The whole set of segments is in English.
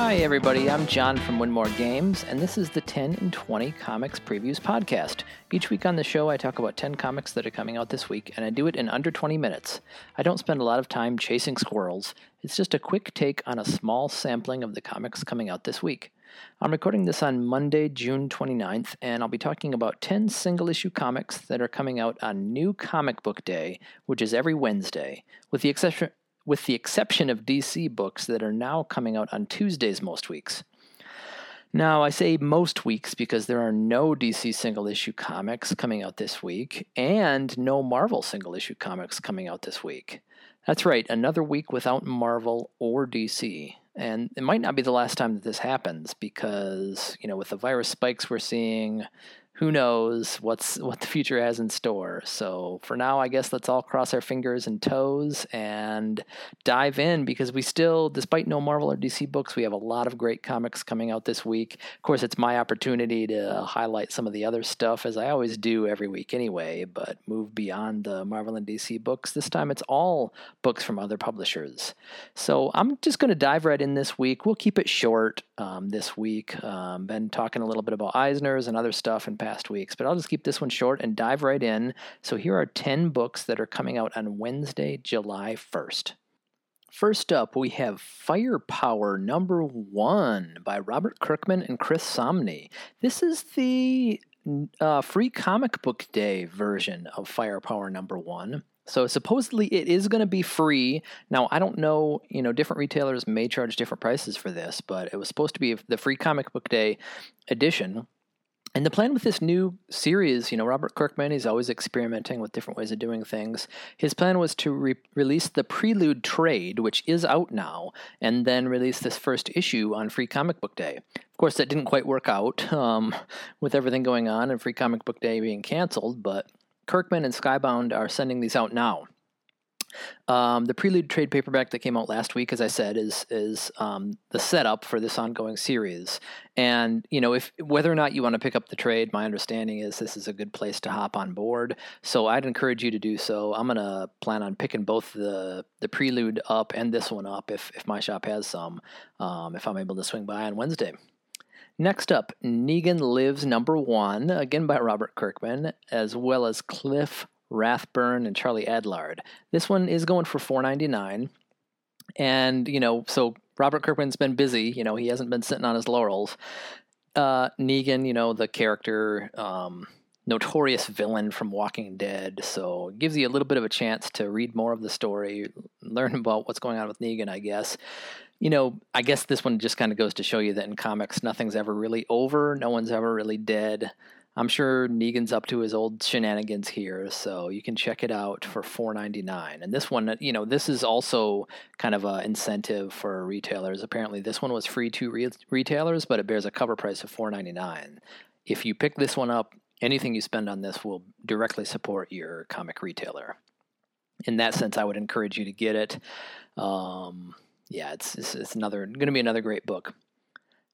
Hi, everybody. I'm John from Winmore Games, and this is the 10 and 20 Comics Previews Podcast. Each week on the show, I talk about 10 comics that are coming out this week, and I do it in under 20 minutes. I don't spend a lot of time chasing squirrels, it's just a quick take on a small sampling of the comics coming out this week. I'm recording this on Monday, June 29th, and I'll be talking about 10 single issue comics that are coming out on New Comic Book Day, which is every Wednesday, with the exception with the exception of DC books that are now coming out on Tuesdays most weeks. Now, I say most weeks because there are no DC single issue comics coming out this week and no Marvel single issue comics coming out this week. That's right, another week without Marvel or DC. And it might not be the last time that this happens because, you know, with the virus spikes we're seeing, who knows what's what the future has in store. So for now, I guess let's all cross our fingers and toes and dive in because we still, despite no Marvel or DC books, we have a lot of great comics coming out this week. Of course, it's my opportunity to highlight some of the other stuff as I always do every week anyway, but move beyond the Marvel and DC books. This time it's all books from other publishers. So I'm just going to dive right in this week. We'll keep it short um, this week. Um, been talking a little bit about Eisner's and other stuff in past weeks, but I'll just keep this one short and dive right in. So here are 10 books that are coming out on Wednesday, July 1st. First up, we have Firepower number one by Robert Kirkman and Chris Samnee. This is the uh, free comic book day version of Firepower number one. So supposedly it is going to be free. Now I don't know, you know, different retailers may charge different prices for this, but it was supposed to be the free comic book day edition. And the plan with this new series, you know, Robert Kirkman, he's always experimenting with different ways of doing things. His plan was to re- release the Prelude trade, which is out now, and then release this first issue on Free Comic Book Day. Of course, that didn't quite work out um, with everything going on and Free Comic Book Day being canceled, but Kirkman and Skybound are sending these out now. Um, the Prelude trade paperback that came out last week, as I said, is is um, the setup for this ongoing series. And you know, if whether or not you want to pick up the trade, my understanding is this is a good place to hop on board. So I'd encourage you to do so. I'm gonna plan on picking both the the Prelude up and this one up if if my shop has some. Um, if I'm able to swing by on Wednesday. Next up, Negan Lives number one, again by Robert Kirkman, as well as Cliff Rathburn and Charlie Adlard. This one is going for four ninety nine, and you know, so Robert Kirkman's been busy. You know, he hasn't been sitting on his laurels. Uh, Negan, you know, the character, um, notorious villain from Walking Dead, so gives you a little bit of a chance to read more of the story, learn about what's going on with Negan, I guess you know, I guess this one just kind of goes to show you that in comics, nothing's ever really over. No one's ever really dead. I'm sure Negan's up to his old shenanigans here, so you can check it out for $4.99. And this one, you know, this is also kind of an incentive for retailers. Apparently, this one was free to re- retailers, but it bears a cover price of $4.99. If you pick this one up, anything you spend on this will directly support your comic retailer. In that sense, I would encourage you to get it. Um, yeah, it's, it's, it's another going to be another great book.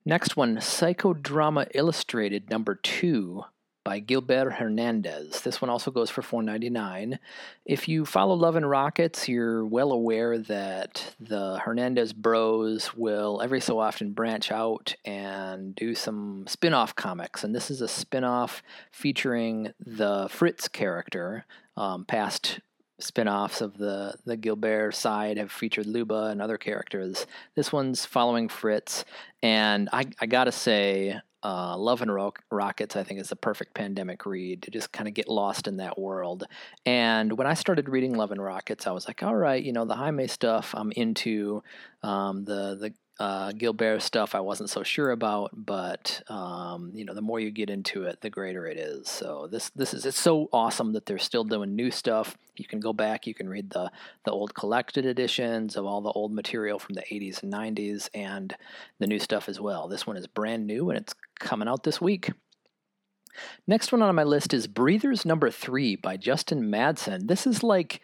Next one, Psychodrama Illustrated number two by Gilbert Hernandez. This one also goes for $4.99. If you follow Love and Rockets, you're well aware that the Hernandez bros will every so often branch out and do some spin off comics. And this is a spin off featuring the Fritz character, um, past spin-offs of the the Gilbert side have featured Luba and other characters. This one's following Fritz, and I, I gotta say, uh, Love and Ro- Rockets, I think, is the perfect pandemic read to just kind of get lost in that world. And when I started reading Love and Rockets, I was like, all right, you know, the Jaime stuff I'm into. Um, the the uh, Gilbert stuff I wasn't so sure about, but um, you know, the more you get into it, the greater it is. So this this is it's so awesome that they're still doing new stuff. You can go back, you can read the the old collected editions of all the old material from the 80s and 90s, and the new stuff as well. This one is brand new and it's coming out this week. Next one on my list is Breathers Number Three by Justin Madson. This is like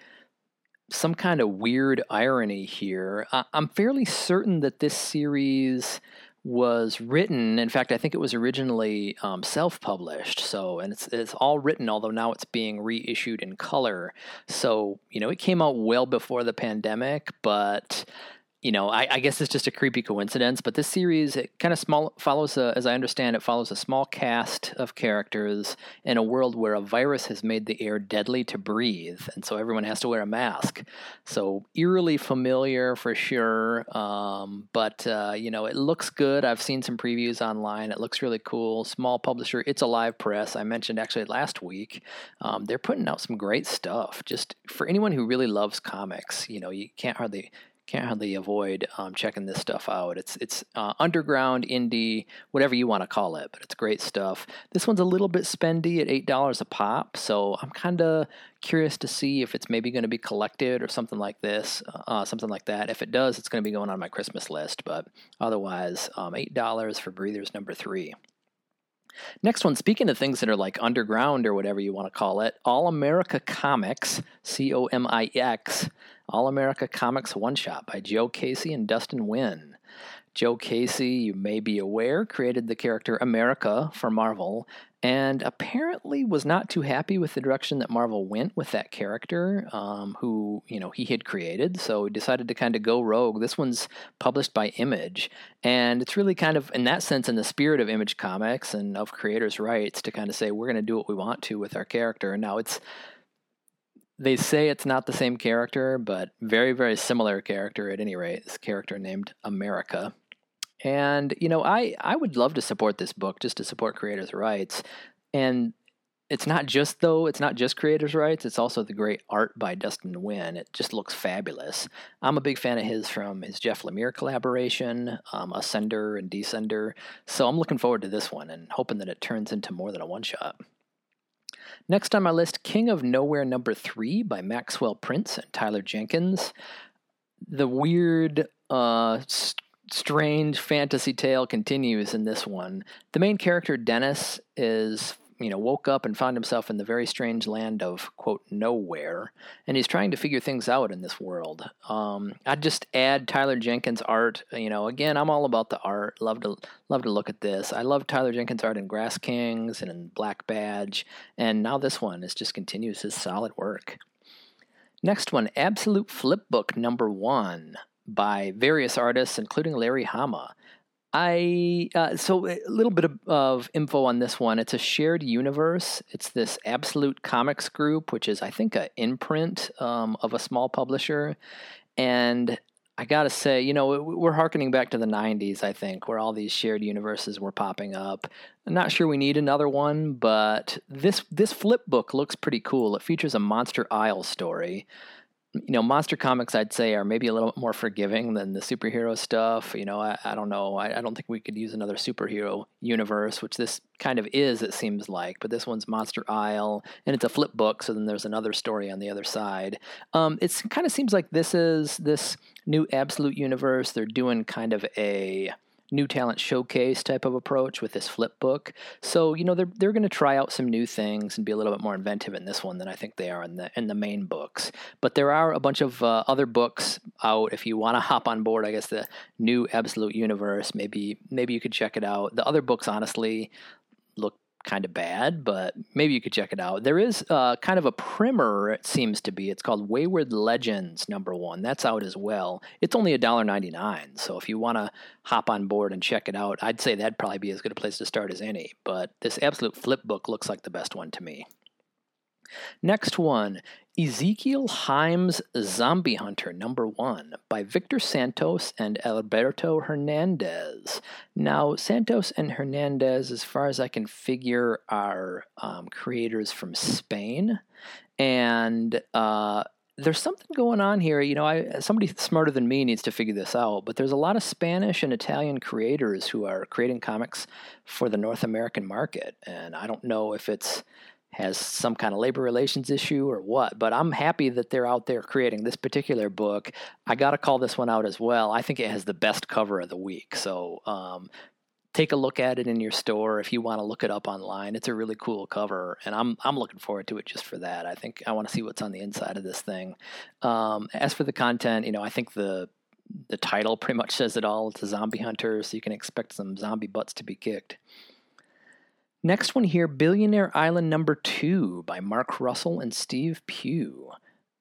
some kind of weird irony here. I- I'm fairly certain that this series was written. In fact, I think it was originally um, self-published. So, and it's it's all written, although now it's being reissued in color. So, you know, it came out well before the pandemic, but you know, I, I, guess it's just a creepy coincidence, but this series it kind of small follows, a, as I understand it, follows a small cast of characters in a world where a virus has made the air deadly to breathe, and so everyone has to wear a mask. So eerily familiar for sure, um, but uh, you know, it looks good. I've seen some previews online. It looks really cool. Small publisher. It's a live Press. I mentioned actually last week. Um, they're putting out some great stuff. Just for anyone who really loves comics, you know, you can't hardly can't hardly avoid um, checking this stuff out. It's it's uh, underground indie, whatever you want to call it, but it's great stuff. This one's a little bit spendy at eight dollars a pop, so I'm kind of curious to see if it's maybe going to be collected or something like this, uh, something like that. If it does, it's going to be going on my Christmas list. But otherwise, um, eight dollars for Breathers number three. Next one, speaking of things that are like underground or whatever you want to call it, All America Comix, C O M I X, All America Comix One Shot by Joe Casey and Dustin Nguyen. Joe Casey, you may be aware, created the character America for Marvel, and apparently was not too happy with the direction that Marvel went with that character, um, who you know he had created. So he decided to kind of go rogue. This one's published by Image, and it's really kind of in that sense in the spirit of Image Comics and of creators' rights to kind of say we're going to do what we want to with our character. And Now it's they say it's not the same character, but very very similar character at any rate. This character named America. And you know, I I would love to support this book just to support creators' rights. And it's not just though it's not just creators' rights. It's also the great art by Dustin Nguyen. It just looks fabulous. I'm a big fan of his from his Jeff Lemire collaboration, um, Ascender and Descender. So I'm looking forward to this one and hoping that it turns into more than a one shot. Next on my list, King of Nowhere number three by Maxwell Prince and Tyler Jenkins. The weird, uh, strange fantasy tale continues in this one. The main character, Dennis, is you know woke up and found himself in the very strange land of quote nowhere and he's trying to figure things out in this world. Um, i'd just add tyler jenkins art you know again i'm all about the art love to love to look at this. I love tyler jenkins art in grass kings and in black badge and now this one is just continues his solid work. Next one absolute flip book number one by various artists, including Larry Hama. I uh, so a little bit of, of, info on this one. It's a shared universe. It's this Absolute Comics group, which is I think an imprint um, of a small publisher, and I gotta say, you know, we're harkening back to the '90s. I think where all these shared universes were popping up. I'm not sure we need another one, but this this flip book looks pretty cool. It features a Monster Isle story you know, monster comics, I'd say, are maybe a little more forgiving than the superhero stuff. You know, I, I don't know. I, I, don't think we could use another superhero universe, which this kind of is, it seems like. But this one's Monster Isle, and it's a flip book, so then there's another story on the other side. Um, it kind of seems like this is this new absolute universe. They're doing kind of a new talent showcase type of approach with this flip book. So you know they're they're going to try out some new things and be a little bit more inventive in this one than I think they are in the in the main books. But there are a bunch of uh, other books out if you want to hop on board. I guess the new Absolute Universe. Maybe maybe you could check it out. The other books honestly look kind of bad, but maybe you could check it out. There is uh, kind of a primer, it seems to be. It's called Wayward Legends number one. That's out as well. It's only $1.99. So if you want to hop on board and check it out, I'd say that'd probably be as good a place to start as any. But this Absolute Flip book looks like the best one to me. Next one Ezekiel Himes Zombie Hunter, number one, by Victor Santos and Alberto Hernandez. Now, Santos and Hernandez, as far as I can figure, are um, creators from Spain. And uh, there's something going on here. You know, I somebody smarter than me needs to figure this out. But there's a lot of Spanish and Italian creators who are creating comics for the North American market, and I don't know if it's has some kind of labor relations issue or what. But I'm happy that they're out there creating this particular book. I got to call this one out as well. I think it has the best cover of the week. So um, take a look at it in your store if you want to look it up online. It's a really cool cover, and I'm I'm looking forward to it just for that. I think I want to see what's on the inside of this thing. Um, as for the content, you know, I think the the title pretty much says it all. It's a zombie hunter, so you can expect some zombie butts to be kicked. Next one here Billionaire Island number two by Mark Russell and Steve Pugh.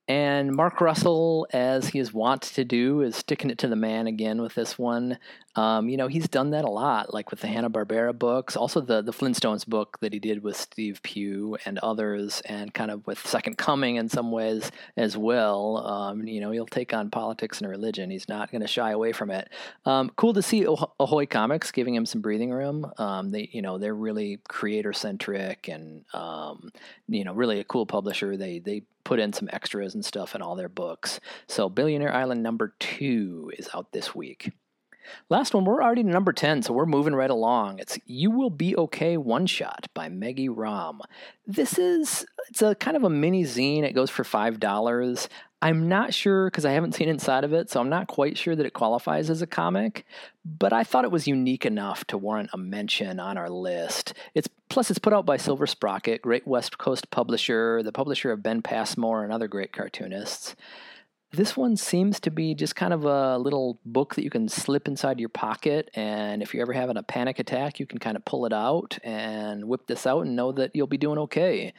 And Mark Russell, as he is wont to do, is sticking it to the man again with this one. Um, you know, he's done that a lot, like with the Hanna Barbera books, also the the Flintstones book that he did with Steve Pugh and others, and kind of with Second Coming in some ways as well. Um, you know, he'll take on politics and religion. He's not going to shy away from it. Um, cool to see Ahoy Comics giving him some breathing room. Um, they, you know, they're really creator centric and um, you know, really a cool publisher. They they put in some extras and stuff in all their books. So Billionaire Island number two is out this week. Last one, we're already to number 10, so we're moving right along. It's You Will Be Okay One Shot by Meggie Ramm. This is, it's a kind of a mini zine. It goes for $5. I'm not sure because I haven't seen inside of it, so I'm not quite sure that it qualifies as a comic. But I thought it was unique enough to warrant a mention on our list. It's plus it's put out by Silver Sprocket, great West Coast publisher, the publisher of Ben Passmore and other great cartoonists. This one seems to be just kind of a little book that you can slip inside your pocket, and if you're ever having a panic attack, you can kind of pull it out and whip this out and know that you'll be doing okay.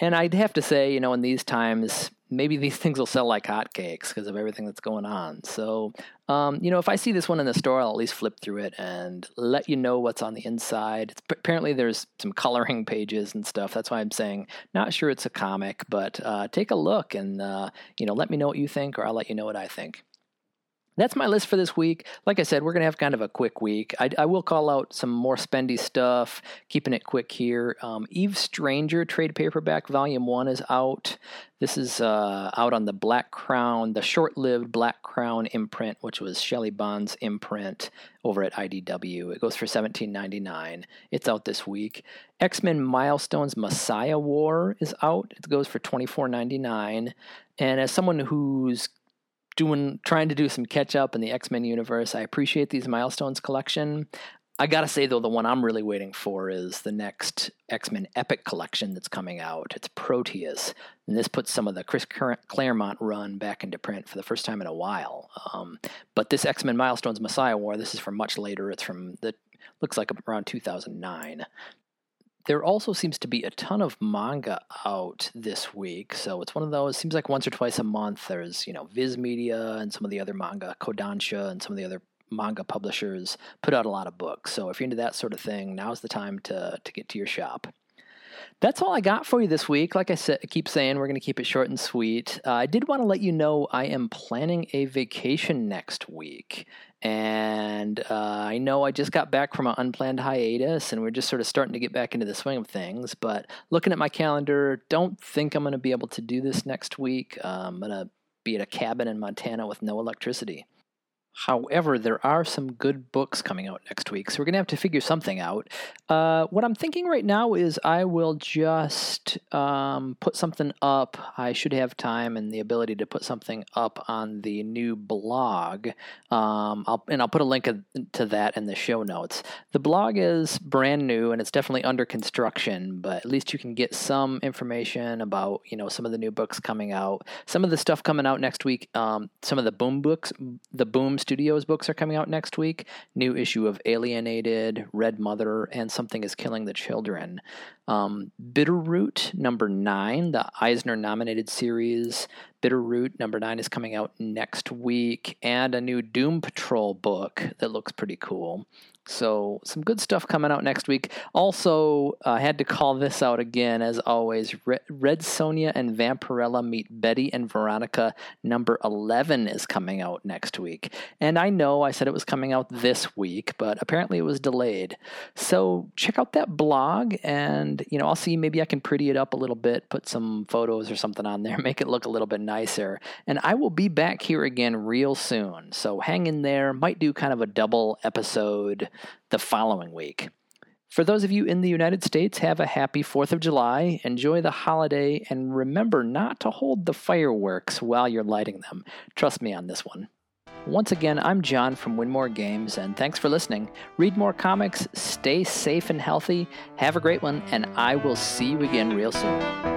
And I'd have to say, you know, in these times, maybe these things will sell like hotcakes because of everything that's going on. So, um, you know, if I see this one in the store, I'll at least flip through it and let you know what's on the inside. It's, apparently, there's some coloring pages and stuff. That's why I'm saying not sure it's a comic, but uh, take a look and uh, you know let me know what you think, or I'll let you know what I think that's my list for this week. Like I said, we're going to have kind of a quick week. I, I, will call out some more spendy stuff, keeping it quick here. Um, Eve Stranger trade paperback volume one is out. This is uh, out on the Black Crown, the short lived Black Crown imprint, which was Shelly Bond's imprint over at IDW. It goes for $17.99. It's out this week. X Men Milestones Messiah War is out. It goes for $24.99. And as someone who's doing trying to do some catch up in the X-Men universe. I appreciate these milestones collection. I gotta say though, the one I'm really waiting for is the next X-Men Epic collection that's coming out. It's Proteus, and this puts some of the Chris Claremont run back into print for the first time in a while. Um, but this X-Men Milestones Messiah War, this is from much later. It's from the looks like around 2009 there also seems to be a ton of manga out this week. So it's one of those, seems like once or twice a month, there's, you know, Viz Media and some of the other manga, Kodansha and some of the other manga publishers put out a lot of books. So if you're into that sort of thing, now's the time to, to get to your shop. That's all I got for you this week. Like I said, keep saying we're going to keep it short and sweet. Uh, I did want to let you know I am planning a vacation next week. And uh, I know I just got back from an unplanned hiatus and we're just sort of starting to get back into the swing of things. But looking at my calendar, don't think I'm going to be able to do this next week. Uh, I'm going to be at a cabin in Montana with no electricity. However, there are some good books coming out next week, so we're going to have to figure something out. Uh, what I'm thinking right now is I will just um, put something up. I should have time and the ability to put something up on the new blog, um, I'll, and I'll put a link to that in the show notes. The blog is brand new and it's definitely under construction, but at least you can get some information about you know some of the new books coming out, some of the stuff coming out next week, um, some of the Boom books, the Boom Studios books are coming out next week. New issue of Alienated, Red Mother, and Something is Killing the Children. Um, Bitterroot number nine, the Eisner nominated series. Bitterroot number nine is coming out next week, and a new Doom Patrol book that looks pretty cool. So, some good stuff coming out next week. Also, I had to call this out again, as always. Red, Sonja and Vampirella meet Betty and Veronica. Number 11 is coming out next week. And I know I said it was coming out this week, but apparently it was delayed. So, check out that blog, and, you know, I'll see maybe I can pretty it up a little bit, put some photos or something on there, make it look a little bit nicer. And I will be back here again real soon. So, hang in there. Might do kind of a double episode the following week. For those of you in the United States, have a happy 4th of July, enjoy the holiday, and remember not to hold the fireworks while you're lighting them. Trust me on this one. Once again, I'm John from Winmore Games, and thanks for listening. Read more comics, stay safe and healthy, have a great one, and I will see you again real soon.